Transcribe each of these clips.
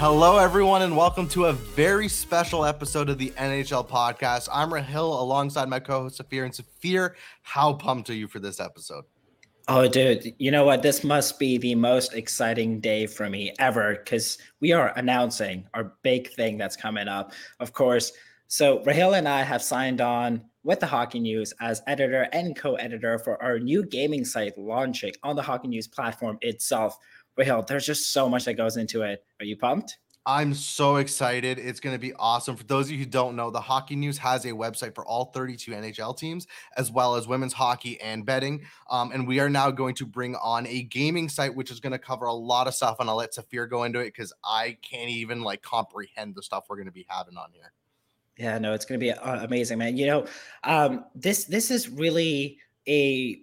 Hello, everyone, and welcome to a very special episode of the NHChel podcast. I'm Rahil alongside my co host, Safir. And Safir, how pumped are you for this episode? Oh, dude, you know what? This must be the most exciting day for me ever because we are announcing our big thing that's coming up. Of course, so Rahil and I have signed on with the Hockey News as editor and co editor for our new gaming site launching on the Hockey News platform itself. Rahil, there's just so much that goes into it. Are you pumped? I'm so excited. It's going to be awesome. For those of you who don't know, the Hockey News has a website for all 32 NHL teams, as well as women's hockey and betting. Um, and we are now going to bring on a gaming site, which is going to cover a lot of stuff. And I'll let Safir go into it because I can't even like comprehend the stuff we're going to be having on here. Yeah, no, it's going to be uh, amazing, man. You know, um, this this is really a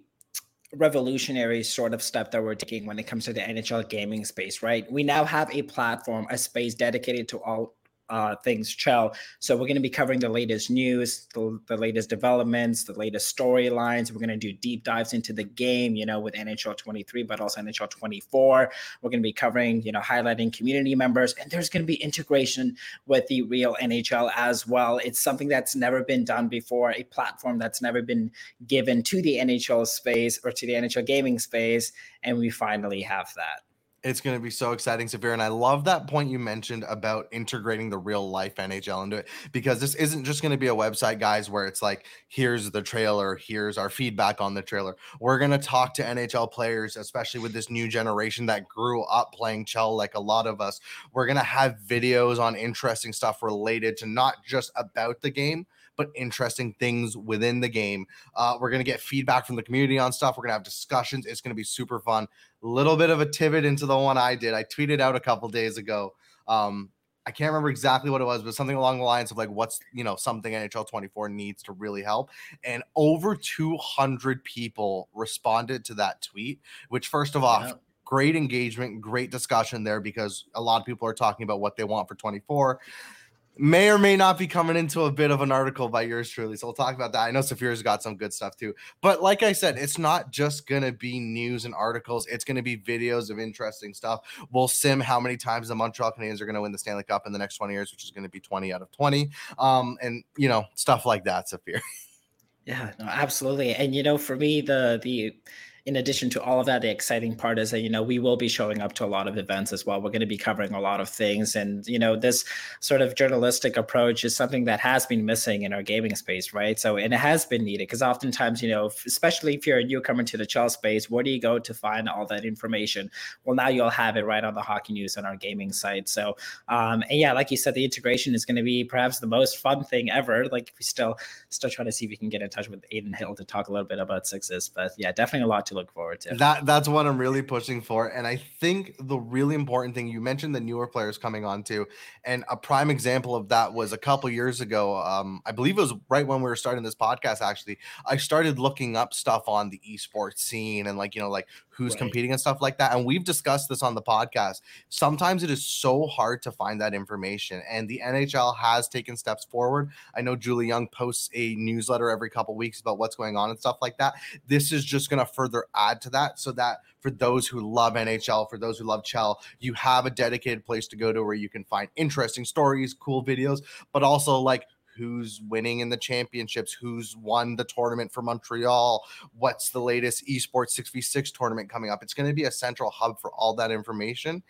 revolutionary sort of step that we're taking when it comes to the NHL gaming space, right? We now have a platform, a space dedicated to all uh, things Chel. So we're going to be covering the latest news, the, the latest developments, the latest storylines. We're going to do deep dives into the game, you know, with NHL 23, but also NHL 24. We're going to be covering, you know, highlighting community members, and there's going to be integration with the real NHL as well. It's something that's never been done before, a platform that's never been given to the NHL space or to the NHL gaming space, and we finally have that. It's going to be so exciting, Safir. And I love that point you mentioned about integrating the real life NHL into it because this isn't just going to be a website, guys, where it's like, here's the trailer, here's our feedback on the trailer. We're going to talk to NHL players, especially with this new generation that grew up playing Chel like a lot of us. We're going to have videos on interesting stuff related to not just about the game, but interesting things within the game. Uh, we're going to get feedback from the community on stuff. We're going to have discussions. It's going to be super fun. A Little bit of a pivot into the one I did. I tweeted out a couple days ago. Um, I can't remember exactly what it was, but something along the lines of like, what's you know something NHL 24 needs to really help. And over 200 people responded to that tweet. Which, first of all, yeah great engagement, great discussion there because a lot of people are talking about what they want for 24 may or may not be coming into a bit of an article by yours truly. So we'll talk about that. I know Safir's got some good stuff too. But like I said, it's not just going to be news and articles, it's going to be videos of interesting stuff. We'll sim how many times the Montreal Canadiens are going to win the Stanley Cup in the next 20 years, which is going to be 20 out of 20. Um, and, you know, stuff like that, Safir. Yeah, no, absolutely. And, you know, for me, the, the, in addition to all of that, the exciting part is that, you know, we will be showing up to a lot of events as well. We're going to be covering a lot of things. And, you know, this sort of journalistic approach is something that has been missing in our gaming space, right? So, and it has been needed because oftentimes, you know, especially if you're a newcomer to the Chel space, where do you go to find all that information? Well, now you'll have it right on the hockey news on our gaming site. So, um, and yeah, like you said, the integration is going to be perhaps the most fun thing ever. Like we still, still trying to see if we can get in touch with Adin Hill to talk a little bit about sixes, but yeah, definitely a lot to look forward to. That that's what I'm really pushing for. And I think the really important thing you mentioned the newer players coming on too. And a prime example of that was a couple years ago. Um, I believe it was right when we were starting this podcast, actually. I started looking up stuff on the esports scene and like, you know, like who's right. competing and stuff like that. And we've discussed this on the podcast. Sometimes it is so hard to find that information. And the NHL has taken steps forward. I know Julie Young posts a newsletter every couple weeks about what's going on and stuff like that. This is just going to further add to that so that for those who love NHL, for those who love Chel, you have a dedicated place to go to where you can find interesting stories, cool videos, but also like who's winning in the championships, who's won the tournament for Montreal, what's the latest esports 6v6 tournament coming up. It's going to be a central hub for all that information.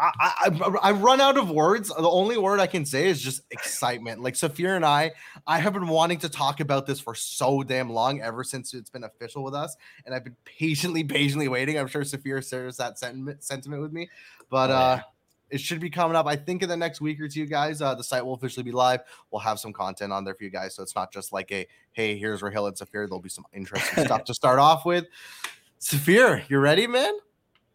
I, I, I run out of words. The only word I can say is just excitement. Like Safir and I, I have been wanting to talk about this for so damn long, ever since it's been official with us, and I've been patiently, patiently waiting. I'm sure Safir shares that sentiment sentiment with me, but oh, uh, it should be coming up. I think in the next week or two, guys. Uh, the site will officially be live. We'll have some content on there for you guys, so it's not just like a hey, here's Rahil and Safir. There'll be some interesting stuff to start off with. Safir, you ready, man?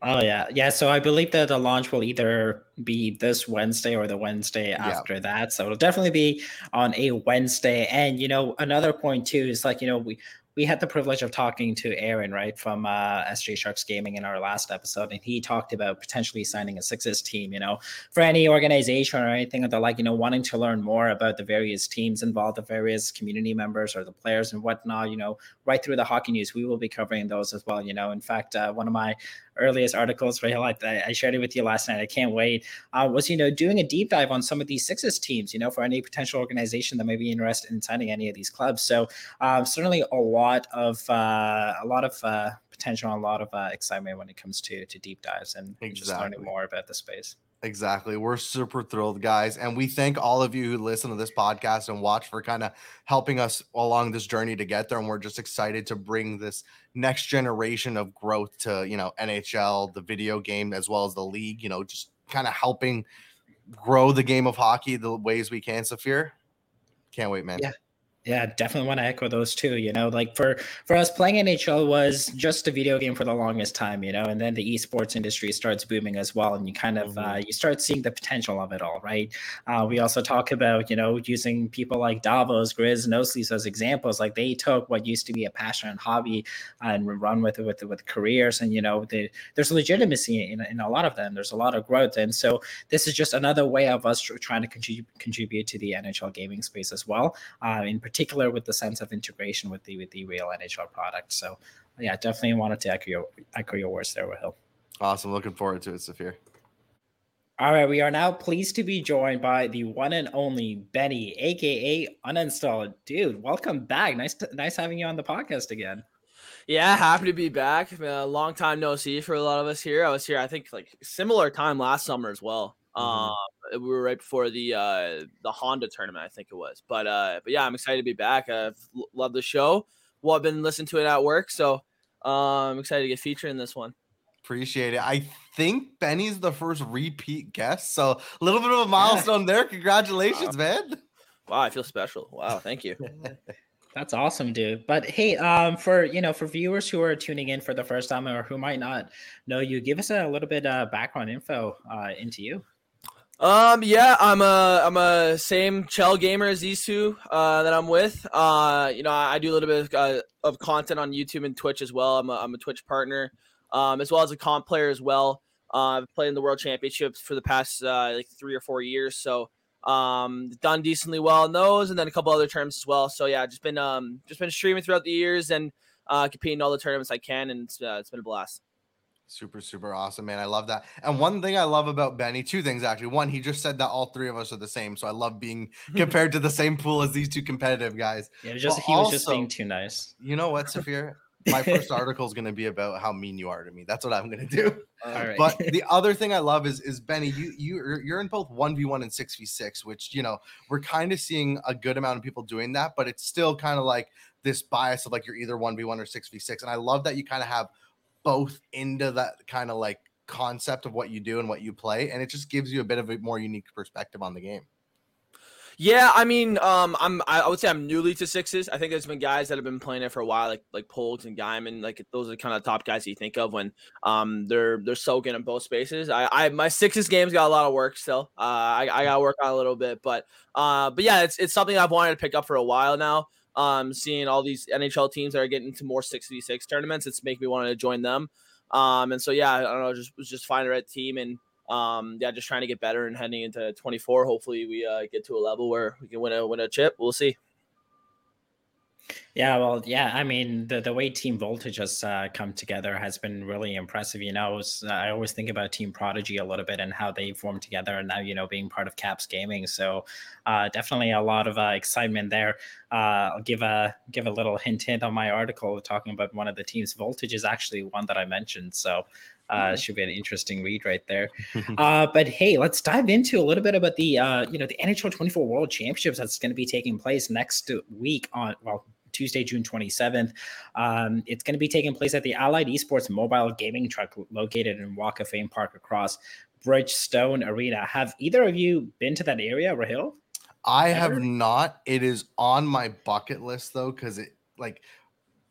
Oh yeah, yeah. So I believe that the launch will either be this Wednesday or the Wednesday after yeah. that. So it'll definitely be on a Wednesday. And you know, another point too is like you know we we had the privilege of talking to Aaron, right, from uh, SJ Sharks Gaming in our last episode, and he talked about potentially signing a Sixes team. You know, for any organization or anything that they're like, you know, wanting to learn more about the various teams involved, the various community members or the players and whatnot. You know, right through the hockey news, we will be covering those as well. You know, in fact, uh, one of my earliest articles, right? Like I shared it with you last night. I can't wait. Uh, was you know doing a deep dive on some of these Sixes teams, you know, for any potential organization that may be interested in signing any of these clubs. So um, certainly a lot of uh, a lot of uh, potential, a lot of uh, excitement when it comes to to deep dives and exactly. just learning more about the space. Exactly. We're super thrilled, guys. And we thank all of you who listen to this podcast and watch for kind of helping us along this journey to get there. And we're just excited to bring this next generation of growth to, you know, NHL, the video game, as well as the league, you know, just kind of helping grow the game of hockey the ways we can, Safir. Can't wait, man. Yeah. Yeah, definitely want to echo those too. You know, like for for us, playing NHL was just a video game for the longest time. You know, and then the esports industry starts booming as well, and you kind of mm-hmm. uh, you start seeing the potential of it all, right? Uh, we also talk about you know using people like Davos, Grizz, Nosleys as examples. Like they took what used to be a passion and hobby and run with it with with careers, and you know the, there's legitimacy in, in a lot of them. There's a lot of growth, and so this is just another way of us trying to contribute contribute to the NHL gaming space as well. Uh, in particular particular with the sense of integration with the with the real NHL product. So yeah, definitely wanted to echo your echo your words there, Will. Awesome. Looking forward to it, Safir. All right, we are now pleased to be joined by the one and only Benny, aka Uninstalled. Dude, welcome back. Nice, to, nice having you on the podcast again. Yeah, happy to be back. A long time no see for a lot of us here. I was here, I think, like similar time last summer as well. Mm-hmm. Um, we were right before the uh, the Honda tournament, I think it was. But uh, but yeah, I'm excited to be back. I've loved the show. Well, I've been listening to it at work, so uh, I'm excited to get featured in this one. Appreciate it. I think Benny's the first repeat guest, so a little bit of a milestone there. Congratulations, wow. man! Wow, I feel special. Wow, thank you. That's awesome, dude. But hey, um, for you know, for viewers who are tuning in for the first time or who might not know you, give us a little bit of background info uh, into you. Um, yeah, I'm a I'm a same Chel gamer as these two uh, that I'm with. Uh, you know, I, I do a little bit of, uh, of content on YouTube and Twitch as well. I'm a, I'm a Twitch partner, um, as well as a comp player as well. Uh, I've played in the World Championships for the past uh, like three or four years, so um, done decently well in those, and then a couple other terms as well. So yeah, just been um just been streaming throughout the years and uh, competing in all the tournaments I can, and it's, uh, it's been a blast. Super, super awesome, man. I love that. And one thing I love about Benny, two things actually. One, he just said that all three of us are the same. So I love being compared to the same pool as these two competitive guys. Yeah, just but he was just being too nice. You know what, Safir? My first article is going to be about how mean you are to me. That's what I'm going to do. All right. But the other thing I love is is Benny, you you you're in both 1v1 and 6v6, which, you know, we're kind of seeing a good amount of people doing that, but it's still kind of like this bias of like you're either 1v1 or 6v6. And I love that you kind of have both into that kind of like concept of what you do and what you play and it just gives you a bit of a more unique perspective on the game. Yeah i mean um i'm i would say i'm newly to sixes. I think there's been guys that have been playing it for a while like like Polgs and Guyman like those are kind of the top guys you think of when um they're they're so good in both spaces. I i my sixes games got a lot of work still. Uh i, I gotta work on a little bit but uh but yeah it's it's something i've wanted to pick up for a while now um, seeing all these NHL teams that are getting into more 6v6 tournaments, it's making me want to join them. Um, and so yeah, I don't know, just was just finding the right team and um, yeah, just trying to get better and heading into 24. Hopefully, we uh, get to a level where we can win a win a chip. We'll see. Yeah, well, yeah. I mean, the, the way Team Voltage has uh, come together has been really impressive. You know, I, was, I always think about Team Prodigy a little bit and how they formed together, and now you know being part of Caps Gaming. So uh, definitely a lot of uh, excitement there. Uh, I'll give a give a little hint hint on my article talking about one of the teams. Voltage is actually one that I mentioned. So uh, should be an interesting read right there. uh, but hey, let's dive into a little bit about the uh, you know the NHL 24 World Championships that's going to be taking place next week on well Tuesday, June 27th. Um, it's going to be taking place at the Allied Esports Mobile Gaming Truck located in Walk of Fame Park across Bridgestone Arena. Have either of you been to that area, Rahil? I Ever? have not. It is on my bucket list though, because it like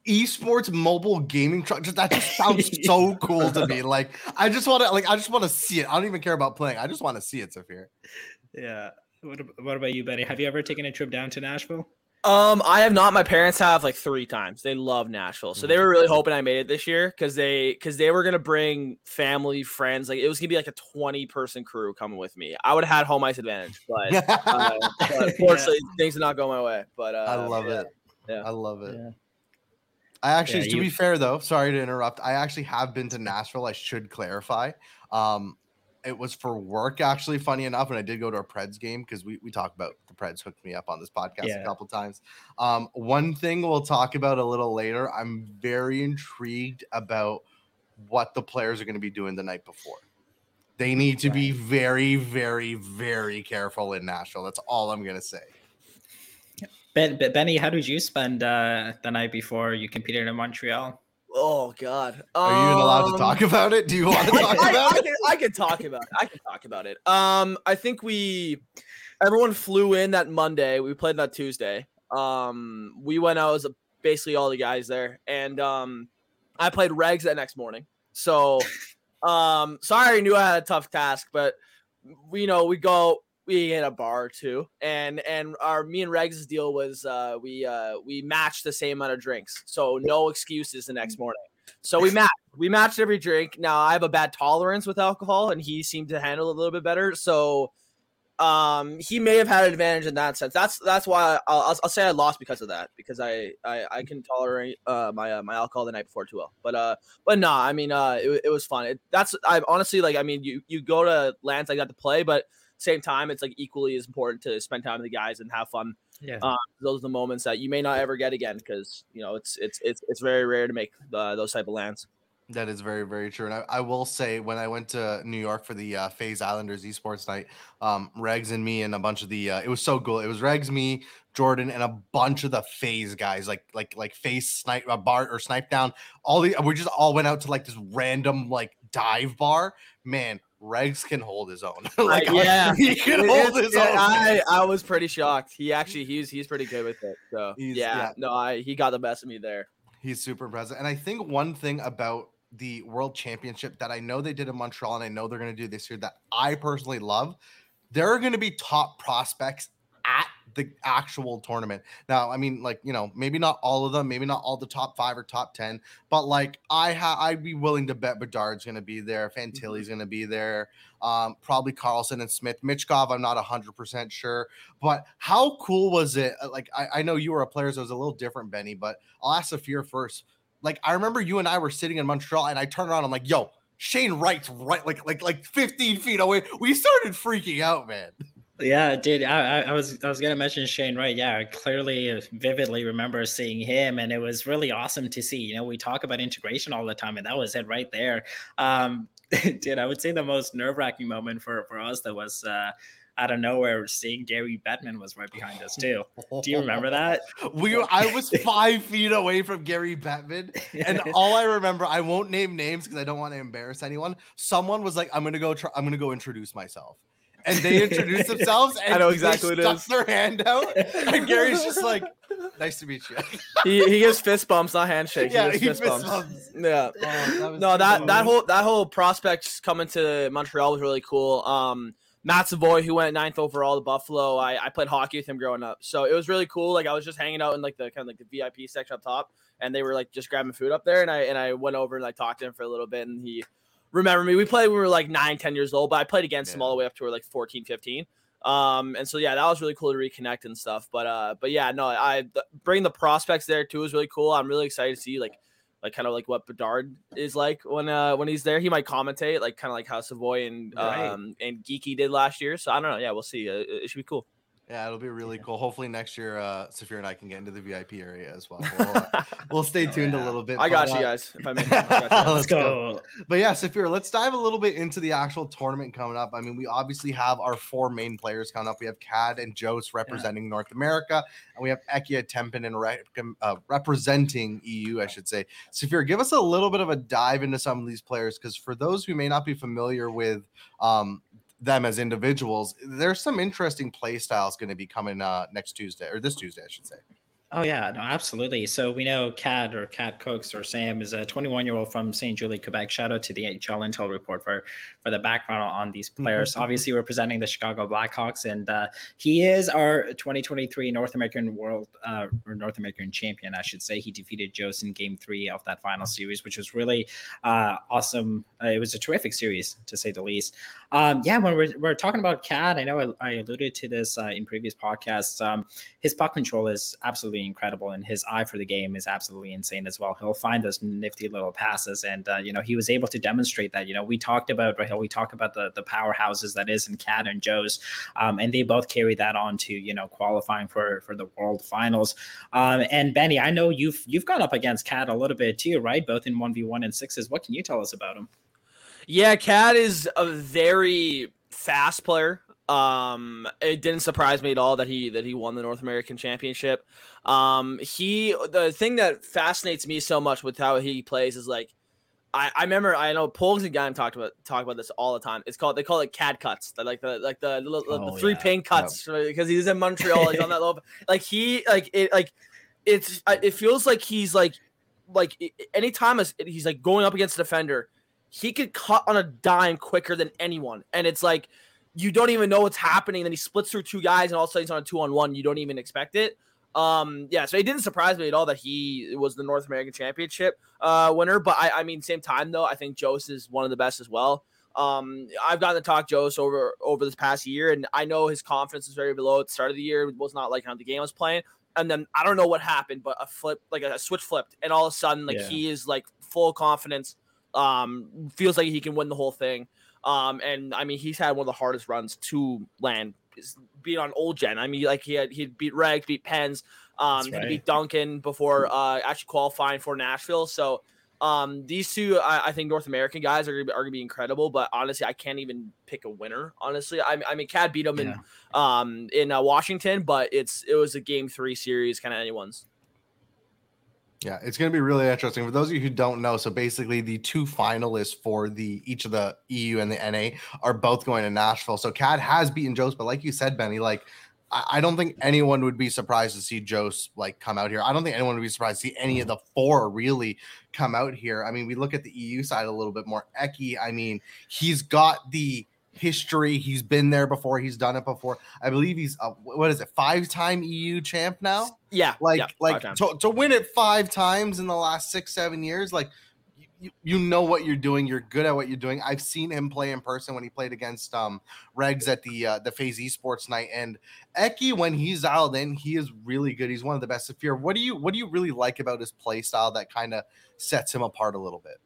esports mobile gaming truck just that just sounds so cool to me like i just want to like i just want to see it i don't even care about playing i just want to see it Safir. yeah what, what about you Benny have you ever taken a trip down to nashville Um, I have not. My parents have like three times. They love Nashville, so they were really hoping I made it this year because they because they were gonna bring family, friends. Like it was gonna be like a twenty person crew coming with me. I would have had home ice advantage, but, uh, but unfortunately things did not go my way. But uh, I love yeah. it. Yeah. I love it. Yeah. I actually, Yeah, to you- be fair though, sorry to interrupt. I actually have been to Nashville. I should clarify. Um, it was for work, actually. Funny enough, and I did go to a Preds game because we we talk about the Preds hooked me up on this podcast Yeah. a couple times. Um, one thing we'll talk about a little later. I'm very intrigued about what the players are going to be doing the night before. They need to be very, very, very careful in Nashville. That's all I'm going to say. Ben, Ben- Benny, how did you spend uh, the night before you competed in Montreal? Oh God, Are you even allowed to Um, talk about it? Do you want to talk I- about I it? can, I can talk about it. I can talk about it. Um, I think we, everyone flew in that Monday. We played that Tuesday. Um, we went out as a, basically all the guys there, and um, I played regs that next morning. So, um, sorry, I knew I had a tough task, but we you know we go we hit a bar too, and and our me and Regs' deal was uh, we uh, we matched the same amount of drinks, so no excuses the next morning. So we matched we matched every drink. Now I have a bad tolerance with alcohol, and he seemed to handle it a little bit better. So um he may have had an advantage in that sense that's that's why i'll, I'll, I'll say i lost because of that because i i, I can tolerate uh my uh, my alcohol the night before too well but uh but nah i mean uh it, it was fun it, that's i honestly like i mean you you go to LANs like that to play but same time it's like equally as important to spend time with the guys and have fun Yeah. uh, those are the moments that you may not ever get again because you know it's it's it's it's very rare to make uh, those type of LANs That is very, very true. And I, I will say, when I went to New York for the uh, FaZe Islanders esports night, um, Regs and me and a bunch of the, uh, it was so cool. It was Regs, me, Jordan, and a bunch of the FaZe guys, like like like FaZe snipe, uh, bar or snipe down. All the we just all went out to like this random like dive bar. Man, Regs can hold his own. like yeah. he can It hold his yeah, own. I, I was pretty shocked. He actually he's he's pretty good with it. So yeah, yeah. no, I he got the best of me there. He's super present. And I think one thing about the World Championship that I know they did in Montreal and I know they're going to do this year that I personally love, there are going to be top prospects at the actual tournament. Now, I mean, like, you know, maybe not all of them, maybe not all the top five or top 10, but like I ha- I'd be willing to bet Bedard's going to be there. Fantilli's going to be there. Um, probably Carlsson and Smith. Michkov, I'm not 100% sure. But how cool was it? Uh, Like, I, I know you were a player, so it was a little different, Benny, but I'll ask Safir first. Like, I remember you and I were sitting in Montreal, and I turned around, I'm like, yo, Shane Wright's right, like, like, like 15 feet away. We started freaking out, man. Yeah, dude. I, I, was I was gonna mention Shane Wright. Yeah, I clearly, uh, vividly remember seeing him, and it was really awesome to see. You know, we talk about integration all the time, and that was it right there. Um, dude, I would say the most nerve wracking moment for for us that was uh, out of nowhere seeing Gary Bettman was right behind us too. Do you remember that? We, I was five feet away from Gary Bettman, and all I remember, I won't name names because I don't want to embarrass anyone. Someone was like, "I'm gonna go. Try, I'm gonna go introduce myself," and they introduced themselves. And I know they exactly what it stuck. Their hand out, and Gary's just like, "Nice to meet you." He he gives fist bumps, not handshakes. yeah, he he fist fist bumps. bumps. Yeah. Oh, was No, so that that whole that whole prospect coming to Montreal was really cool. Um, Matt Savoy, who went ninth overall to Buffalo, I, I played hockey with him growing up, so it was really cool. Like I was just hanging out in like the kind of like the VIP section up top, and they were like just grabbing food up there, and I and I went over and I talked to him for a little bit, and he remembered me. We played when we were like nine, 10 years old, but I played against him all the way up to we like 14, 15. Um, and so yeah, that was really cool to reconnect and stuff. But uh, but yeah, no, I the, bring the prospects there too is really cool. I'm really excited to see like like kind of like what Bedard is like when uh when he's there. He might commentate like kind of like how Savoy and Wright. um and Geekie did last year. So I don't know. Yeah, we'll see. Uh, it should be cool. Yeah, it'll be really cool. Hopefully next year, uh, Safir and I can get into the VIP area as well. We'll, uh, we'll stay Oh, tuned a little bit. I got you guys. If I may, I got you guys. Let's go. But yeah, Safir, let's dive a little bit into the actual tournament coming up. I mean, we obviously have our four main players coming up. We have Cad and Jose representing North America, and we have Ekia Tempen and re- uh, representing EU, I should say. Safir, give us a little bit of a dive into some of these players, because for those who may not be familiar with um, them as individuals, there's some interesting play styles going to be coming uh, next Tuesday or this Tuesday, I should say. Oh yeah, no, absolutely. So we know Cat or Cat Cooks or Sam is a 21 year old from St. Julie, Quebec. Shout out to the HL Intel report for for the background on these players. Mm-hmm. Obviously, representing the Chicago Blackhawks, and uh, he is our 2023 North American World uh, or North American champion, I should say. He defeated Jost in Game Three of that final series, which was really uh, awesome. Uh, it was a terrific series to say the least. Um, yeah, when we're, we're talking about Cat, I know I, I alluded to this uh, in previous podcasts. Um, his puck control is absolutely incredible, and his eye for the game is absolutely insane as well. He'll find those nifty little passes, and uh, you know he was able to demonstrate that. You know, we talked about Rahil, we talk about the the powerhouses that is in Cat and Joe's, um, and they both carry that on to you know qualifying for for the World Finals. Um, and Benny, I know you've you've gone up against Cat a little bit too, right? Both in one v one and sixes. What can you tell us about him? Yeah, Cat is a very fast player. Um, it didn't surprise me at all that he that he won the North American Championship. Um, he the thing that fascinates me so much with how he plays is like I, I remember I know Poles and Guy talked about talk about this all the time. It's called they call it CAD cuts. They're like the like the the, oh, the three yeah. pin cuts yep. because he's in Montreal. he's on that low. Like he like it like it's it feels like he's like like anytime he's like going up against a defender, he could cut on a dime quicker than anyone, and it's like you don't even know what's happening. Then he splits through two guys, and all of a sudden he's on a two on one. You don't even expect it. Um, yeah, so it didn't surprise me at all that he was the North American Championship uh, winner. But I, I mean, same time though, I think Jost is one of the best as well. Um, I've gotten to talk Jost over over this past year, and I know his confidence is very below at the start of the year. It was not like how the game was playing, and then I don't know what happened, but a flip, like a switch flipped, and all of a sudden, like yeah. he is like full confidence. Um, feels like he can win the whole thing. Um, and I mean, he's had one of the hardest runs to LAN being on old gen. I mean, like he had he beat Reg, beat Pens, um, right. he beat Duncan before uh, actually qualifying for Nashville. So um, these two, I, I, think North American guys are, gonna, be, are gonna be incredible. But honestly, I can't even pick a winner. Honestly, I, I mean, Cad beat him yeah. in um in uh, Washington, but it's it was a game three series, kind of anyone's. Yeah, it's going to be really interesting. For those of you who don't know, so basically the two finalists for the each of the EU and the NA are both going to Nashville. So Cad has beaten Jost, but like you said, Benny, like I, don't think anyone would be surprised to see Jost like come out here. I don't think anyone would be surprised to see any of the four really come out here. I mean, we look at the EU side a little bit more. Eki, I mean, he's got the history. He's been there before. He's done it before. I believe he's uh, what is it, five time EU champ now? Yeah, like yeah, like to, to win it five times in the last six seven years, like. You, you know what you're doing. You're good at what you're doing. I've seen him play in person when he played against um Regs at the uh, the FaZe Esports night. And Eki, when he's dialed in, he is really good. He's one of the best. If what do you what do you really like about his play style that kind of sets him apart a little bit?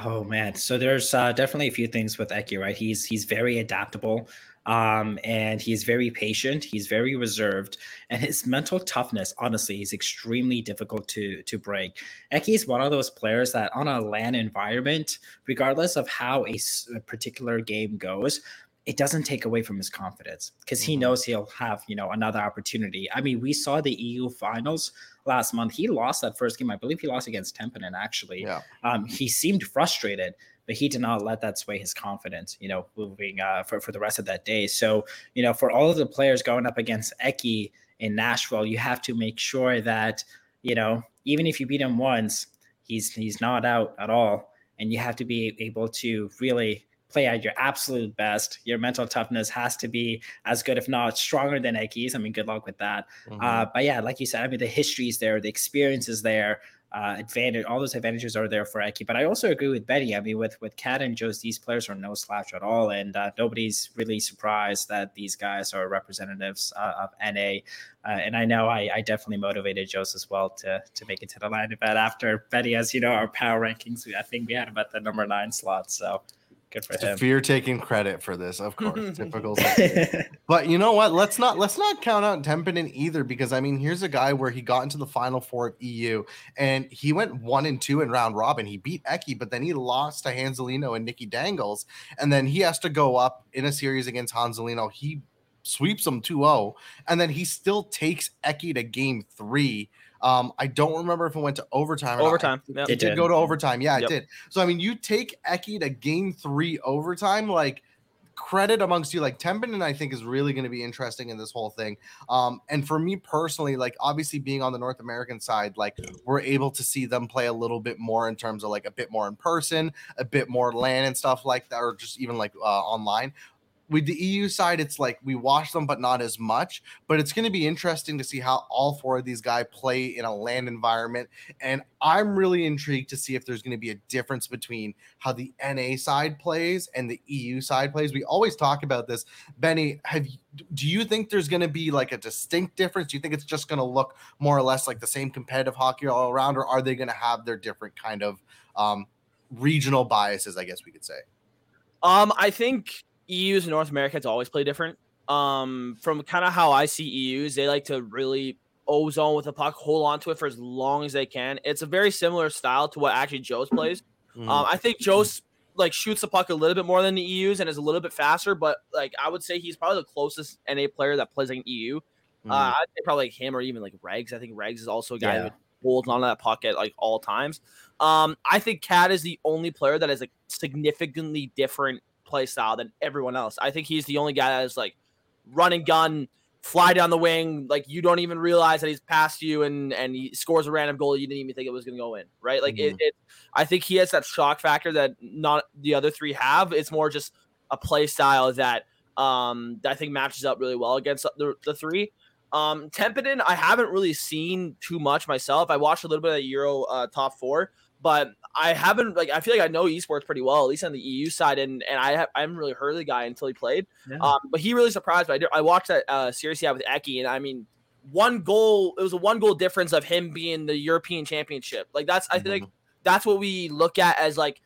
Oh man, so there's uh, definitely a few things with Eki, right? He's he's very adaptable, um, and he's very patient. He's very reserved, and his mental toughness, honestly, is extremely difficult to to break. Eki is one of those players that, on a LAN environment, regardless of how a, a particular game goes, it doesn't take away from his confidence because he mm-hmm. knows he'll have you know another opportunity. I mean, we saw the EU finals last month. He lost that first game. I believe he lost against Tempinen. Actually, yeah. Um, he seemed frustrated, but he did not let that sway his confidence. You know, moving uh, for for the rest of that day. So you know, for all of the players going up against Eki in Nashville, you have to make sure that you know even if you beat him once, he's he's not out at all, and you have to be able to really play at your absolute best. Your mental toughness has to be as good, if not stronger than Eki's. I mean, good luck with that. Mm-hmm. Uh, but yeah, like you said, I mean, the history is there, the experience is there. Uh, advantage, all those advantages are there for Eki. But I also agree with Benny. I mean, with with Cat and Jost, these players are no slouch at all, and uh, nobody's really surprised that these guys are representatives uh, of NA. Uh, and I know I, I, definitely motivated Jost as well to to make it to the line event after Benny, as you know, our power rankings. I think we had about the number nine slot. So Good for him. Fear taking credit for this, of course. Typical. but you know what? Let's not let's not count out Tempinen either, because I mean, here's a guy where he got into the final four of EU and he went one and two in round robin. He beat Eki, but then he lost to Hanzelino and Nikki Dangles, and then he has to go up in a series against Hanzelino. He sweeps him 2-0, and then he still takes Eki to game three um, I don't remember if it went to overtime. overtime. Yep. It, it did, go to overtime. Yeah, yep. it did. So I mean, you take Eki to game three overtime, like credit amongst you. Like Templeton, I think is really going to be interesting in this whole thing. Um, and for me personally, like obviously being on the North American side, like we're able to see them play a little bit more in terms of like a bit more in person, a bit more LAN and stuff like that, or just even like uh, online with the EU side, it's like we watch them, but not as much. But it's going to be interesting to see how all four of these guys play in a LAN environment. And I'm really intrigued to see if there's going to be a difference between how the NA side plays and the EU side plays. We always talk about this. Benny, have do you think there's going to be like a distinct difference? Do you think it's just going to look more or less like the same competitive hockey all around, or are they going to have their different kind of um, regional biases? I guess we could say. Um, I think EUs in North America to always play different. Um, from kind of how I see EUs, they like to really ozone with the puck, hold on to it for as long as they can. It's a very similar style to what actually Joe's plays. Mm-hmm. Um, I think Joe's like shoots the puck a little bit more than the EUs and is a little bit faster, but like I would say he's probably the closest NA player that plays like an EU. Mm-hmm. Uh, I'd say probably like him or even like Regs. I think Regs is also a guy yeah. who holds on to that puck at like all times. Um, I think Cat is the only player that is like significantly different play style than everyone else. I think he's the only guy that is like run and gun, fly down the wing, like you don't even realize that he's past you and and he scores a random goal you didn't even think it was going to go in, right? Like mm-hmm. it, it, I think he has that shock factor that not the other three have. It's more just a play style that um that I think matches up really well against the, the three. Um, Templeton, I haven't really seen too much myself. I watched a little bit of the Euro uh, top four, but I haven't like I feel like I know esports pretty well, at least on the EU side, and and I have, I haven't really heard of the guy until he played. Yeah. Um, but he really surprised me. I, did, I watched that uh, series he had with Eki, and I mean, one goal. It was a one goal difference of him being the European Championship. Like that's I think mm-hmm. that's what we look at as like,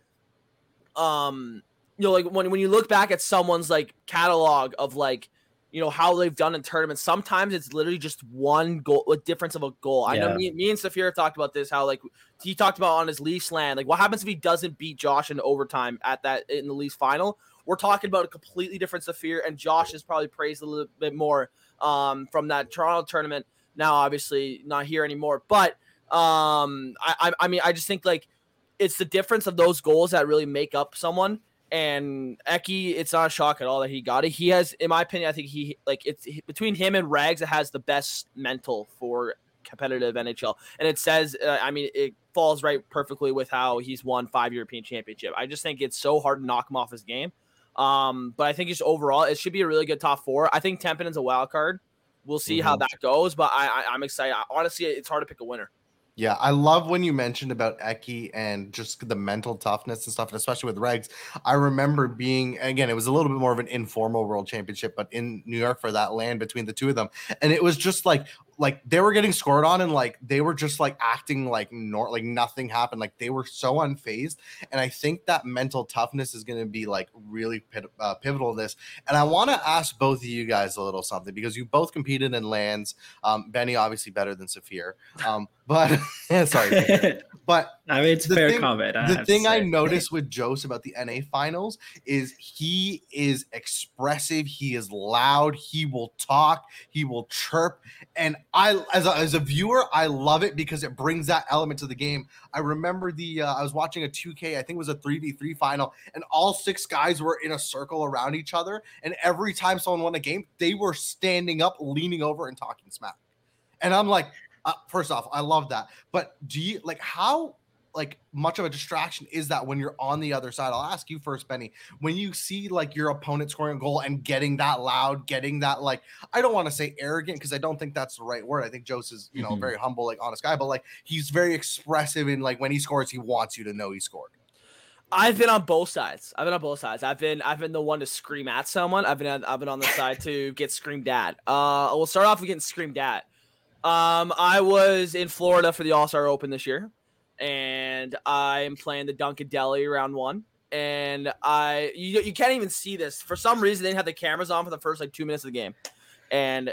um, you know, like when when you look back at someone's like catalog of like you know how they've done in tournaments. Sometimes it's literally just one goal, a difference of a goal. Yeah. I know me, me and Safir talked about this. How like he talked about on his Leafs LAN, like what happens if he doesn't beat Josh in overtime at that in the Leafs final? We're talking about a completely different Safir, and Josh is probably praised a little bit more um, from that Toronto tournament. Now, obviously, not here anymore, but um, I, I, I mean, I just think like it's the difference of those goals that really make up someone and Eki, it's not a shock at all that he got it. He has, in my opinion, I think he like it's between him and Rags It has the best mental for competitive NHL. And it says, uh, I mean, it falls right perfectly with how he's won five European Championship. I just think it's so hard to knock him off his game. Um, but I think just overall, it should be a really good top four. I think Templeton's a wild card. We'll see mm-hmm. how that goes, but I, I, I'm excited. I, Honestly, it's hard to pick a winner. Yeah, I love when you mentioned about Eki and just the mental toughness and stuff, and especially with Regs. I remember being again, it was a little bit more of an informal world championship, but in New York for that LAN between the two of them. And it was just like like they were getting scored on and like they were just like acting like nor like nothing happened. Like they were so unfazed and i think that mental toughness is going to be like really pit, uh, pivotal in this. And i want to ask both of you guys a little something because you both competed in LANs um benny obviously better than Safir um but sorry but i mean it's fair thing, comment I the thing i notice with Jose about the na finals is he is expressive he is loud he will talk he will chirp and I as a, as a viewer, I love it because it brings that element to the game. I remember the uh, I was watching a 2K, I think it was a 3v3 final, and all six guys were in a circle around each other. And every time someone won a game, they were standing up, leaning over, and talking smack. And I'm like, uh, first off, I love that. But do you like how like much of a distraction is that when you're on the other side? I'll ask you first, Benny. When you see like your opponent scoring a goal and getting that loud, getting that like I don't want to say arrogant because I don't think that's the right word. I think Jose is you know mm-hmm. very humble, like honest guy, but like he's very expressive in like when he scores, he wants you to know he scored. I've been on both sides. I've been on both sides. I've been I've been the one to scream at someone. I've been I've been on the side to get screamed at. Uh, we'll start off with getting screamed at. Um, I was in Florida for the All Star Open this year and I'm playing the Dunkin' Deli round one. And I, you, you can't even see this for some reason. They didn't have the cameras on for the first like two minutes of the game, and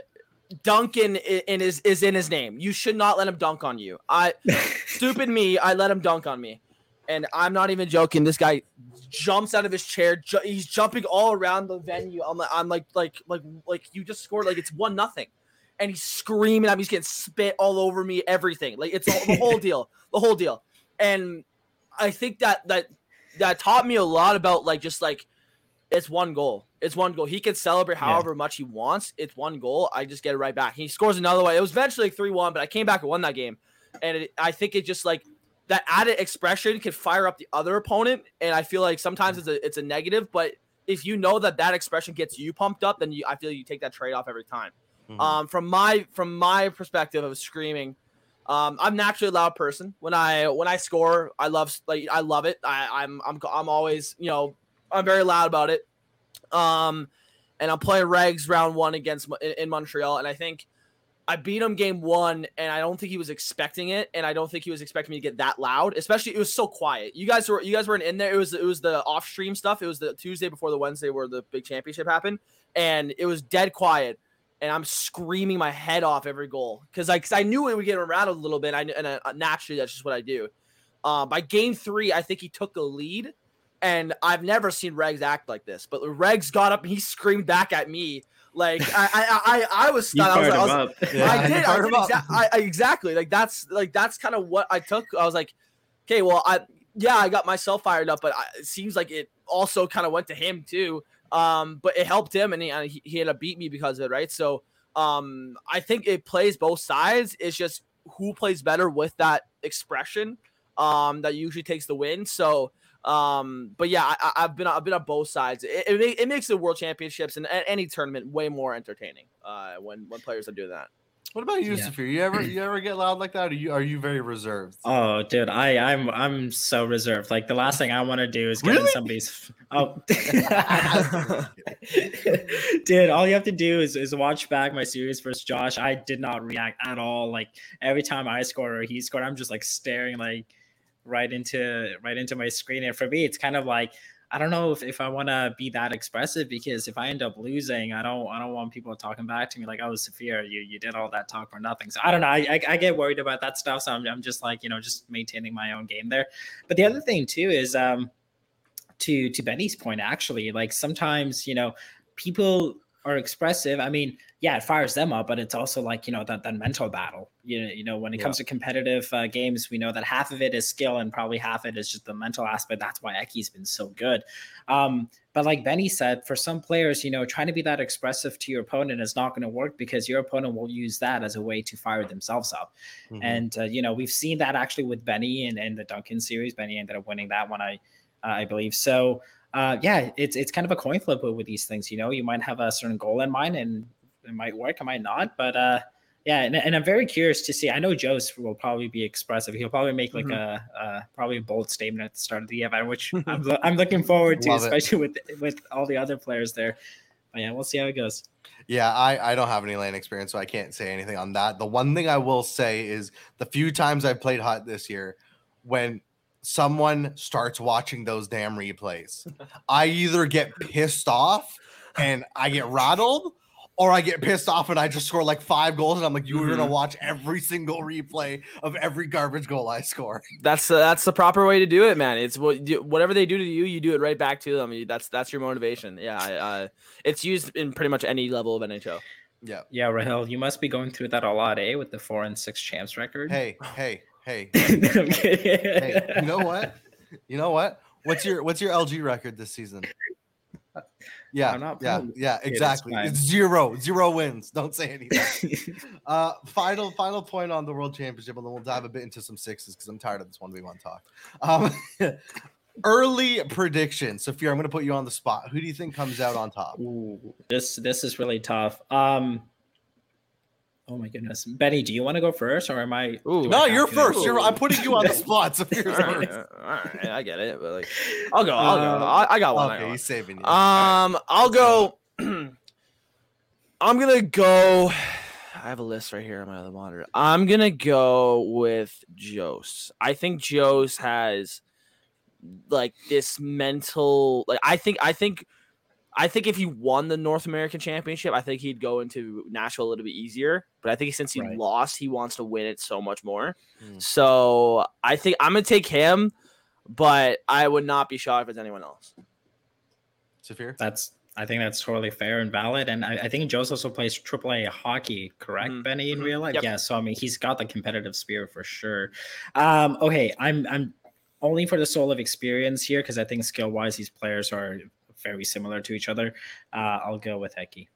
Duncan in is is in his name. You should not let him dunk on you. I, stupid me, I let him dunk on me, and I'm not even joking. This guy jumps out of his chair. Ju- he's jumping all around the venue. I'm like, I'm like, like, like, like you just scored. Like it's one nothing and he's screaming at me. He's getting spit all over me. Everything like it's all, the whole deal, the whole deal. And I think that that that taught me a lot about like just like it's one goal. It's one goal. He can celebrate however yeah. much he wants. It's one goal. I just get it right back. He scores another one. It was eventually like 3 1, but I came back and won that game. And it, I think it just like that added expression can fire up the other opponent. And I feel like sometimes it's a, it's a negative, but if you know that that expression gets you pumped up, then you, I feel you take that trade off every time. Mm-hmm. Um, from my from my perspective of screaming, um, I'm naturally a loud person. When I when I score, I love like I love it. I, I'm I'm I'm always you know I'm very loud about it. Um, and I'm playing Regs round one against in, in Montreal, and I think I beat him game one, and I don't think he was expecting it, and I don't think he was expecting me to get that loud. Especially, it was so quiet. You guys were you guys weren't in there. It was it was the off stream stuff. It was the Tuesday before the Wednesday where the big championship happened, and it was dead quiet. And I'm screaming my head off every goal because like I knew it would get around a little bit. I and uh, naturally that's just what I do. Uh, by game three, I think he took the lead, and I've never seen Regs act like this. But Regs got up and he screamed back at me like I I I, I was stunned. I was, I, was, yeah, I did. I did exa- I, exactly. Like that's like that's kind of what I took. I was like, okay, well, I yeah, I got myself fired up, but I, it seems like it also kind of went to him too. Um, but it helped him, and he, he had to beat me because of it, right? So um, I think it plays both sides. It's just who plays better with that expression um, that usually takes the win. So um, but yeah, I, have been I've been on both sides. It, it, it, makes the World Championships and any tournament way more entertaining uh, when when players are doing that. What about you, yeah. Safir? You ever you ever get loud like that? Or are you are you very reserved? Oh, dude, I I'm I'm so reserved. Like the last thing I want to do is get really? in somebody's. Oh, dude, all you have to do is is watch back my series versus Josh. I did not react at all. Like every time I scored or he scored, I'm just like staring like right into right into my screen. And for me, it's kind of like I don't know if, if I want to be that expressive because if I end up losing, I don't I don't want people talking back to me like, oh, Safir, you you did all that talk for nothing. So I don't know. I, I, I get worried about that stuff. So I'm, I'm just like you know just maintaining my own game there. But the other thing too is um to to Benny's point actually like sometimes you know people are expressive. I mean, yeah, it fires them up, but it's also like you know that that mental battle. You know, you know when it yeah. comes to competitive uh, games, we know that half of it is skill and probably half of it is just the mental aspect. That's why Eki's been so good. Um, but like Benny said, for some players, you know, trying to be that expressive to your opponent is not going to work because your opponent will use that as a way to fire themselves up. Mm-hmm. And uh, you know, we've seen that actually with Benny and, and the Duncan series. Benny ended up winning that one, I uh, I believe. So uh, yeah, it's it's kind of a coin flip with these things. You know, you might have a certain goal in mind, and it might work, it might not. But uh, yeah, and, and I'm very curious to see. I know Joe's will probably be expressive. He'll probably make like mm-hmm. a, a, probably a bold statement at the start of the event, which I'm, I'm looking forward to, especially it. with with all the other players there. But yeah, we'll see how it goes. Yeah, I, I don't have any LAN experience, so I can't say anything on that. The one thing I will say is the few times I've played hot this year, when someone starts watching those damn replays. I either get pissed off and I get rattled, or I get pissed off and I just score like five goals, and I'm like, you are mm-hmm. gonna watch every single replay of every garbage goal I score. That's uh, that's the proper way to do it, man. It's what whatever they do to you, you do it right back to them. That's that's your motivation. Yeah, uh, it's used in pretty much any level of NHL. Yeah, yeah, Rahil, you must be going through that a lot, eh? With the four and six champs record. Hey, hey, Hey, hey, you know what? You know what? What's your what's your LG record this season? Yeah, yeah, yeah, exactly. It's zero, zero wins. Don't say anything. uh, final, final point on the World Championship, and then we'll dive a bit into some sixes because I'm tired of this one. v one talk. Um, early prediction, Sophia. I'm going to put you on the spot. Who do you think comes out on top? Ooh, this this is really tough. Um, Oh my goodness, Benny, do you want to go first, or am I? Ooh, no, I you're first. You're. I'm putting you on the spot. So all, right, all right, I get it, but like, I'll go. I'll go. Uh, I, got one. Okay, he's saving you. Um, I'll go. I'm gonna go. I have a list right here on my other monitor. I'm gonna go with Jost. I think Jost has like this mental. Like I think. I think I think if he won the North American Championship, I think he'd go into Nashville a little bit easier. But I think since he right. lost, he wants to win it so much more. Mm. So I think I'm gonna take him, but I would not be shocked if it's anyone else. Safir? That's I think that's totally fair and valid. And I, I think Jost also plays AAA hockey, correct, mm-hmm. Benny, in mm-hmm. real life? Yep. Yeah. So I mean he's got the competitive spirit for sure. Um, okay, I'm I'm only for the soul of experience here because I think skill wise these players are very similar to each other. Uh, I'll go with Eki.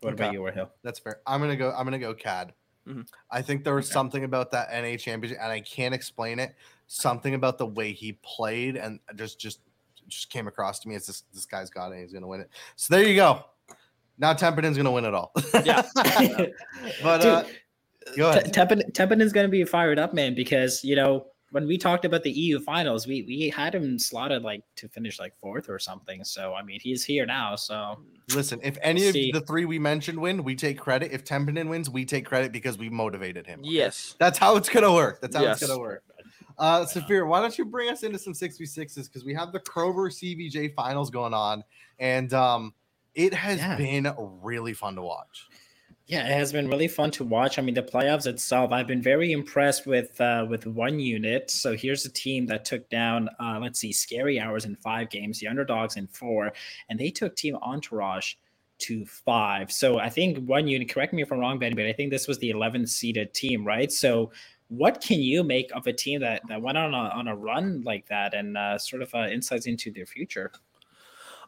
What Okay. about you, Warhill? That's fair. I'm gonna go. I'm gonna go CAD. Mhm. I think there was Okay. something about that NA championship, and I can't explain it. Something about the way he played, and just just just came across to me as this this guy's got it. He's gonna win it. So there you go. Now Temperton's gonna win it all. Yeah. but Dude, uh, go ahead. Tepin Tepin is going to be fired up, man, because you know when we talked about the EU finals, we we had him slotted like to finish like fourth or something. So I mean, he's here now. So Listen, if any of See. the three we mentioned win, we take credit. If Temperton wins, we take credit because we motivated him. Yes. That's how it's gonna work. That's how it's gonna work. Uh, Safir, why don't you bring us into some six v sixes because we have the Kroger CBJ finals going on, and um, it has Yeah. been really fun to watch. Yeah, it has been really fun to watch. I mean, the playoffs itself, I've been very impressed with uh, with one unit. So here's a team that took down, uh, let's see, Scary Hours in five games, the Underdogs in four, and they took Team Entourage to five. So I think one unit. Correct me if I'm wrong, Benny, but I think this was the 11th seeded team, right? So what can you make of a team that, that went on a, on a run like that and uh, sort of uh, insights into their future?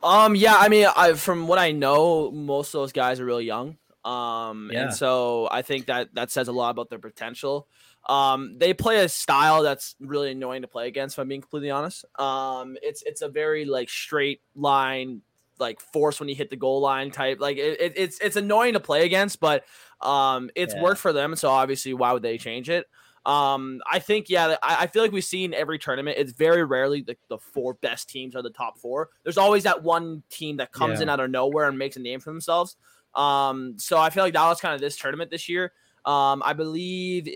Um, yeah, I mean, I from what I know, most of those guys are really young. Um, Yeah. and so I think that that says a lot about their potential. Um, they play a style that's really annoying to play against. If I'm being completely honest, um, it's it's a very like straight line, like force when you hit the goal line type. Like it, it, it's it's annoying to play against, but um, it's Yeah. worked for them. So obviously, why would they change it? Um, I think yeah, I, I feel like we've seen every tournament. It's very rarely the, the four best teams are the top four. There's always that one team that comes in out of nowhere and makes a name for themselves. Um, so I feel like that was kind of this tournament this year. Um, I believe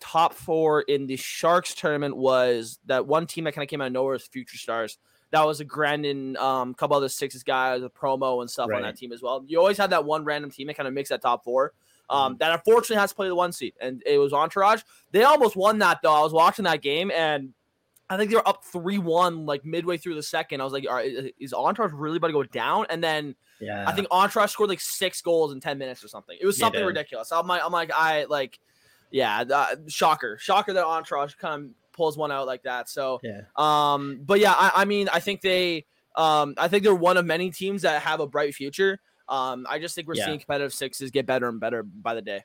top four in the Sharks tournament was that one team that kind of came out of nowhere was Future Stars. That was a Grandin, um, couple other sixes guys, a promo and stuff on that team as well. You always have that one random team that kind of makes that top four. Um, that unfortunately has to play the one seed, and it was Entourage. They almost won that though. I was watching that game, and I think they were up three one like midway through the second. I was like, "All right, is- is Entourage really about to go down?" And then Yeah. I think Entourage scored like six goals in ten minutes or something. It was something ridiculous. I'm like, I'm like, I like, yeah, uh, shocker, shocker that Entourage kind of pulls one out like that. So, Yeah. um, but yeah, I, I mean, I think they, um, I think they're one of many teams that have a bright future. Um, I just think we're Yeah. seeing competitive sixes get better and better by the day.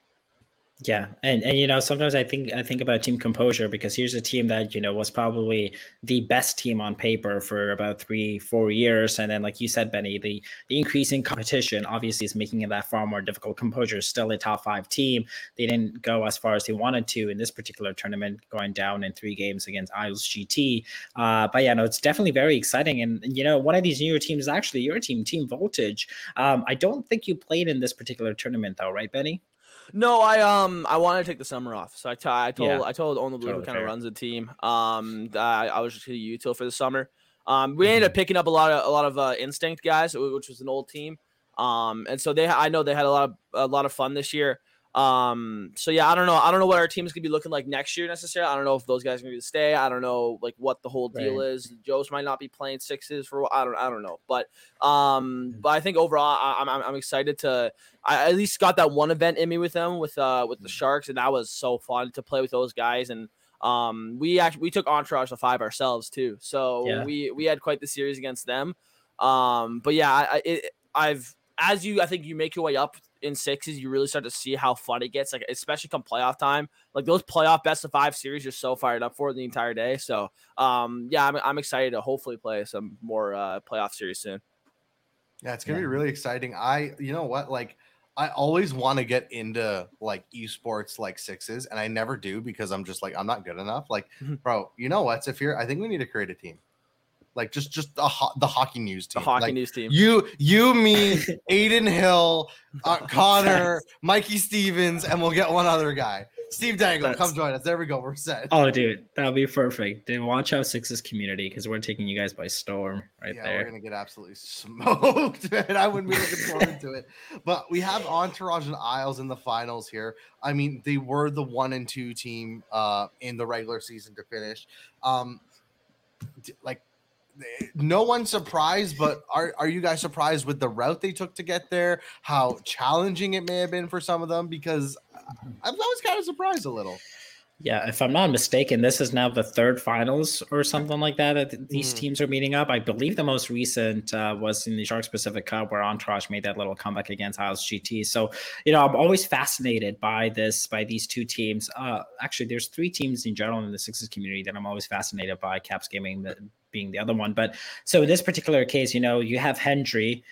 Yeah, and and you know sometimes I think I think about team composure because here's a team that you know was probably the best team on paper for about three four years, and then like you said, Benny, the the increasing competition obviously is making it that far more difficult. Composure is still a top five team. They didn't go as far as they wanted to in this particular tournament, going down in three games against Isles GT. Uh, but yeah, no, it's definitely very exciting. And you know, one of these newer teams is actually your team, Team Voltage. Um, I don't think you played in this particular tournament though, right, Benny? No, I um I wanted to take the summer off, so I t- I told Yeah. I told Only Blue who Totally kind of runs the team. Um, I, I was just to util for the summer. Um, we Mm-hmm. ended up picking up a lot of a lot of uh, instinct guys, which was an old team. Um, and so they I know they had a lot of a lot of fun this year. Um, so yeah, I don't know. I don't know what our team's gonna be looking like next year necessarily. I don't know if those guys are gonna be stay. I don't know like what the whole deal Right. is. Joe's might not be playing sixes for. I don't. I don't know. But um, Mm. but I think overall, I, I'm I'm I'm excited to. I at least got that one event in me with them with uh with the Mm. Sharks, and that was so fun to play with those guys. And um, we actually we took Entourage to five ourselves too, so Yeah. we we had quite the series against them. Um, but yeah, I, I it, I've as you I think you make your way up in sixes, you really start to see how fun it gets. Like especially come playoff time, like those playoff best of five series, you're so fired up for the entire day. So um, yeah, I'm I'm excited to hopefully play some more uh, playoff series soon. Yeah, it's gonna be really exciting. I, you know what, like, I always want to get into like esports, like sixes, and I never do because I'm just like I'm not good enough. Like, Mhm. bro, you know what, Safir? I think we need to create a team, like just just the ho- the hockey news team. The team. hockey Like, news team. You, you, me, Adin Hill, uh, Connor, Mikey Stevens, and we'll get one other guy. Steve Dangle, come join us. There we go. We're set. Oh, dude, that'll be perfect. Then watch out Sixes community because we're taking you guys by storm right yeah, we're gonna get absolutely smoked, man. I wouldn't be looking forward to it. But we have Entourage and Isles in the finals here. I mean, they were the one and two team uh in the regular season to finish. Um d- like no one's surprised, but are, are you guys surprised with the route they took to get there? How challenging it may have been for some of them? Because I I was kind of surprised a little. Yeah, if I'm not mistaken, this is now the third finals or something like that that these mm. teams are meeting up. I believe the most recent uh, was in the Sharks Pacific Cup where Entourage made that little comeback against Isles GT. So, you know, I'm always fascinated by this, by these two teams. Uh, actually, there's three teams in general in the Sixes community that I'm always fascinated by, Caps Gaming being the other one. But so in this particular case, you know, you have Hendry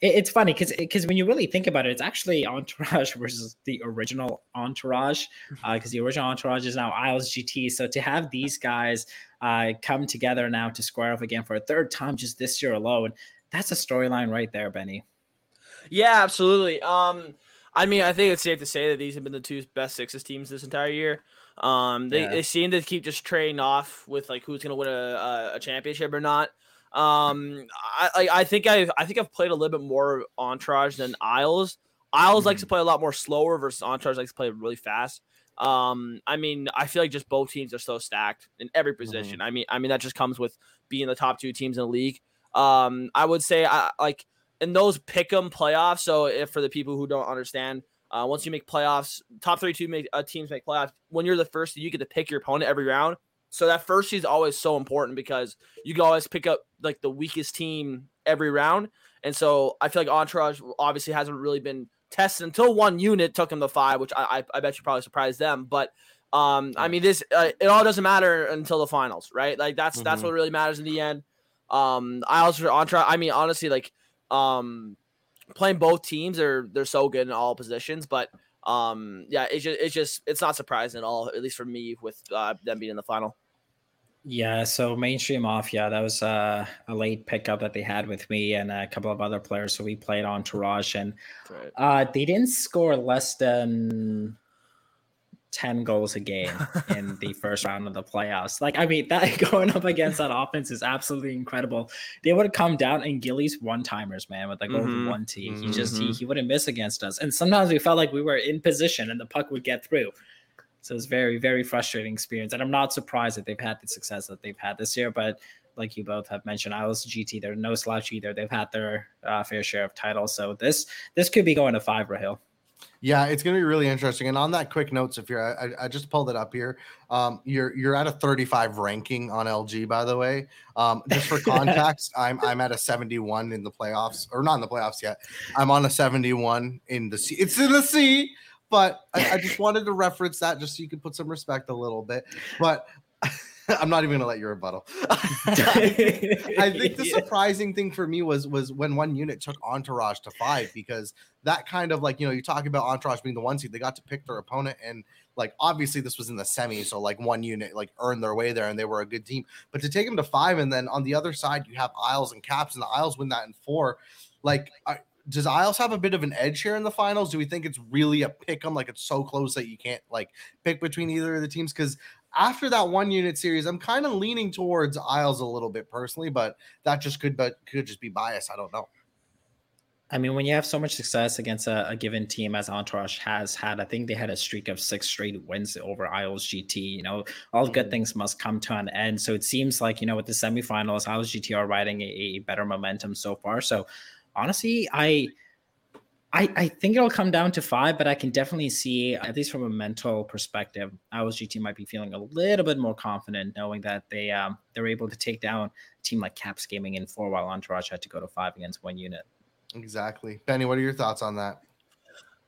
it's funny because because when you really think about it, it's actually Entourage versus the original Entourage because mm-hmm. uh, the original Entourage is now Isles GT. So to have these guys uh, come together now to square off again for a third time just this year alone, that's a storyline right there, Benny. Yeah, absolutely. Um, I mean, I think it's safe to say that these have been the two best sixes teams this entire year. Um, they, yeah. they seem to keep just trading off with like who's going to win a, a championship or not. Um, I I think I I think I've played a little bit more Entourage than Isles. Isles mm-hmm. likes to mm-hmm. play a lot more slower versus Entourage likes to play really fast. Um, I mean, I feel like just both teams are so stacked in every position. Mm-hmm. I mean, I mean that just comes with being the top two teams in the league. Um, I would say I like in those pick'em playoffs. So if for the people who don't understand, uh, once you make playoffs, top 32 make, uh, teams make playoffs. When you're the first, you get to pick your opponent every round. So that first seed is always so important because you can always pick up like the weakest team every round. And so I feel like Entourage obviously hasn't really been tested until one unit took him to five, which I, I, I bet you probably surprised them. But um, I mean, this uh, it all doesn't matter until the finals, right? Like that's mm-hmm. that's what really matters in the end. Um, I also Entourage. I mean, honestly, like um, playing both teams are they're so good in all positions, but um, yeah, it's just it's just it's not surprising at all, at least for me, with uh, them being in the final. Yeah, so Main Street Mafia, yeah, that was uh, a late pickup that they had with me and a couple of other players. So we played Entourage, and right. uh, they didn't score less than 10 goals a game in the first round of the playoffs. Like, I mean, that going up against that offense is absolutely incredible. They would have come down and Gillies one timers, man, with like mm-hmm. over one T. He just he, mm-hmm. he wouldn't miss against us. And sometimes we felt like we were in position and the puck would get through. So it's very, very frustrating experience. And I'm not surprised that they've had the success that they've had this year, but like you both have mentioned, Isles GT, they're no slouch either. They've had their uh, fair share of titles. So this this could be going to five Rahil. Yeah, it's going to be really interesting. And on that quick notes, if you're, I, I just pulled it up here. Um, you're you're at a 35 ranking on LG, by the way. Um, just for context, I'm I'm at a 71 in the playoffs, or not in the playoffs yet. I'm on a 71 in the C. It's in the C, but I, I just wanted to reference that just so you could put some respect a little bit. But I'm not even gonna let you rebuttal. I think the surprising thing for me was was when one unit took Entourage to five because that kind of like you know you talk about Entourage being the one seed they got to pick their opponent and like obviously this was in the semi so like one unit like earned their way there and they were a good team but to take them to five and then on the other side you have Isles and Caps and the Isles win that in four like I, does Isles have a bit of an edge here in the finals? Do we think it's really a pick 'em like it's so close that you can't like pick between either of the teams? Because after that one unit series, I'm kind of leaning towards Isles a little bit personally, but that just could but could just be bias. I don't know. I mean, when you have so much success against a, a, given team as Entourage has had, I think they had a streak of six straight wins over Isles GT. You know, all good mm-hmm. things must come to an end. So it seems like, you know, with the semifinals, Isles GT are riding a, a better momentum so far. So honestly, I I, I think it'll come down to five, but I can definitely see, at least from a mental perspective, Isles GT might be feeling a little bit more confident knowing that they um they're able to take down a team like Caps Gaming in four while Entourage had to go to five against one unit. Exactly. Benny, what are your thoughts on that?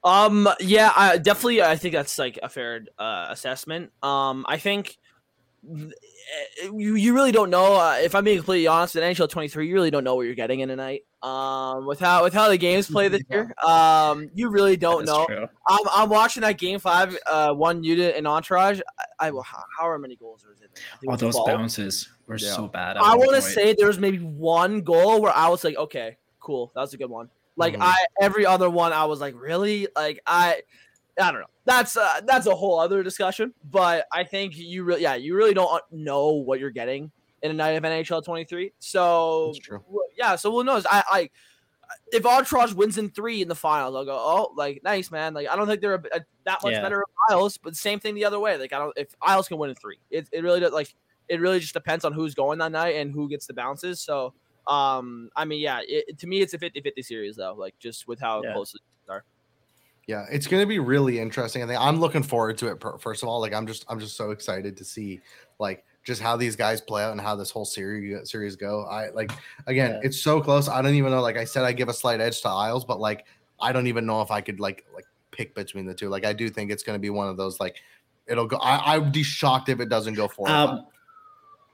Um yeah, I definitely I think that's like a fair uh, assessment. Um I think you, you really don't know uh, if I'm being completely honest. In NHL 23, you really don't know what you're getting in a night. Um, with how with how the games play this year, um, you really don't know. I'm, I'm watching that game five, uh, one unit in Entourage. I, I however many goals was it? Oh, those 12. bounces were yeah. so bad. I want to say there was maybe one goal where I was like, okay, cool, that was a good one. Like mm-hmm. I every other one, I was like, really? Like I I don't know. That's uh, that's a whole other discussion. But I think you really, yeah, you really don't know what you're getting in a night of NHL 23. So yeah, so we'll know. I, I if Entourage wins in three in the finals, I'll go, oh, like nice man. Like I don't think they're a, a, that much yeah. better than Isles, but same thing the other way. Like I don't if Isles can win in three, it, it really does. Like it really just depends on who's going that night and who gets the bounces. So um, I mean, yeah, it, to me it's a 50-50 series though. Like just with how yeah. close are. Yeah, it's going to be really interesting. I think I'm looking forward to it. First of all, like I'm just I'm just so excited to see like just how these guys play out and how this whole series series go. I like again, yeah. it's so close. I don't even know. Like I said, I give a slight edge to Isles, but like I don't even know if I could like like pick between the two. Like I do think it's going to be one of those like it'll go. I, I would be shocked if it doesn't go four. Um,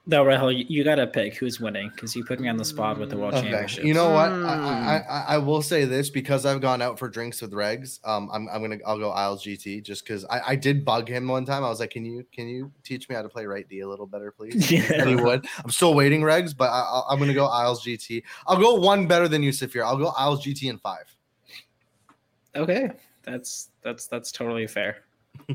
no, Rahil, you, you got to pick who's winning because you put me on the spot with the World okay. Championship. You know what? I, I, I will say this because I've gone out for drinks with Regs. Um, I'm, I'm gonna I'll go Isles GT just because I, I did bug him one time. I was like, can you can you teach me how to play right D a little better, please? Yeah. And he would. I'm still waiting, Regs, but I, I'm gonna go Isles GT. I'll go one better than you, Safir. I'll go Isles GT in five. Okay, that's that's that's totally fair.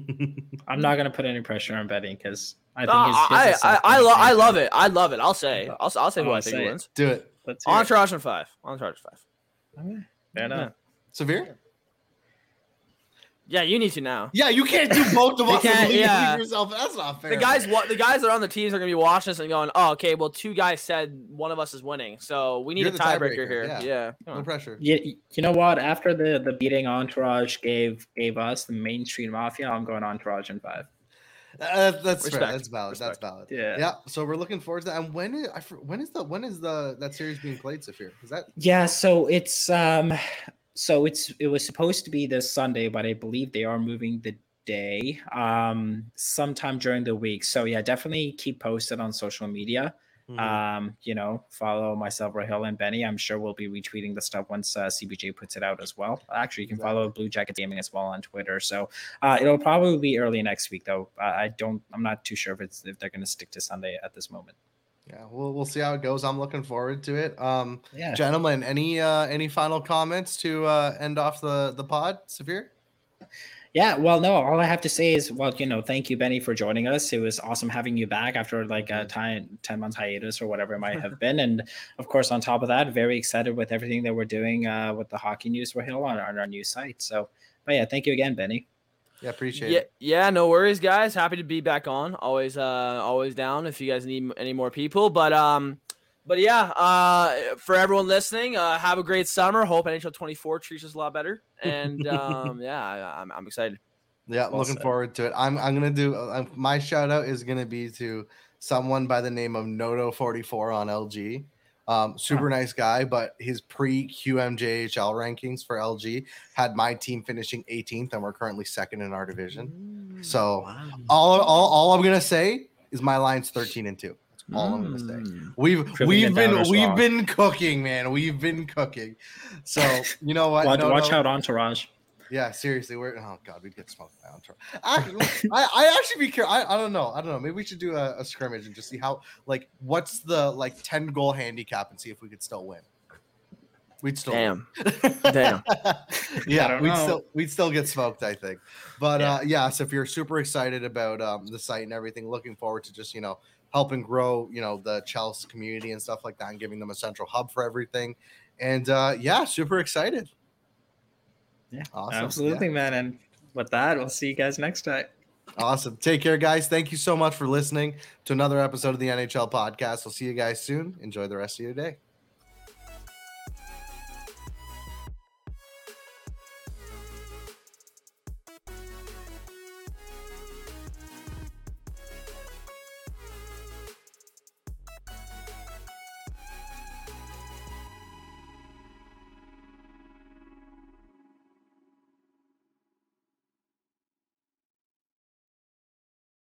I'm not gonna put any pressure on Benny because I think his, his I I, I, lo- I love it. I love it. I'll say. I'll I'll say who I think wins. Do it. Let's Entourage and five. Entourage and five. Okay. Fair enough. Yeah. Safir. Yeah, you need to now. Yeah, you can't do both of us. yeah. yourself. That's not fair. The guys, what the guys that are on the teams are gonna be watching this and going, "Oh, okay, well, two guys said one of us is winning, so we need You're a tiebreaker here." Yeah, yeah. no pressure. Yeah, you know what? After the the beating Entourage gave gave us the Main Street Mafia, I'm going Entourage in five. Uh, that's fair. That's valid. Respect. That's valid. Yeah. Yeah. So we're looking forward to that. And when is I, when is the when is the that series being played, Safir? Is that? Yeah. So it's um so it's it was supposed to be this Sunday, but I believe they are moving the day um sometime during the week. So yeah, definitely keep posted on social media. Mm-hmm. Um, you know, follow myself, Rahil, and Benny. I'm sure we'll be retweeting the stuff once uh, CBJ puts it out as well. Actually, you can follow Blue Jacket Gaming as well on Twitter. So uh, it'll probably be early next week, though. I don't. I'm not too sure if it's if they're going to stick to Sunday at this moment. Yeah, we'll we'll see how it goes. I'm looking forward to it. Um, yeah, gentlemen, any uh, any final comments to uh, end off the the pod, Safir? Yeah, well, no, all I have to say is, well, you know, thank you, Benny, for joining us. It was awesome having you back after like a time, 10 months hiatus or whatever it might have been. And of course, on top of that, very excited with everything that we're doing uh, with the hockey news for Hill on, on our new site. So, but yeah, thank you again, Benny. Yeah, appreciate yeah, it. Yeah, no worries, guys. Happy to be back on. Always, uh, always down if you guys need any more people. But um, but yeah, uh, for everyone listening, uh, have a great summer. Hope NHL 24 treats us a lot better. And um, yeah, I, am I'm, I'm excited. Yeah, well looking said. forward to it. I'm I'm gonna do uh, my shout out is gonna be to someone by the name of Noto44 on LG. Um, super nice guy, but his pre QMJHL rankings for LG had my team finishing 18th, and we're currently second in our division. so wow. all, all all I'm gonna say is my line's 13 and two all mm. I'm gonna say. We've we've been we've been cooking, man. We've been cooking. So you know what? watch, no, watch no. out, Entourage. Yeah, seriously, we're oh god, we'd get smoked by Entourage. I, I, I actually be curious. I, I don't know. I don't know. Maybe we should do a, a scrimmage and just see how like what's the like 10 goal handicap and see if we could still win. We'd still damn, damn. yeah, we'd know. still we'd still get smoked, I think. But yeah. uh yeah, so if you're super excited about um the site and everything, looking forward to just you know helping grow, you know, the Chelsea community and stuff like that, and giving them a central hub for everything. And uh, yeah, super excited. Yeah, awesome. absolutely, yeah. man. And with that, we'll see you guys next time. Awesome. Take care, guys. Thank you so much for listening to another episode of the NHChel podcast. We'll see you guys soon. Enjoy the rest of your day.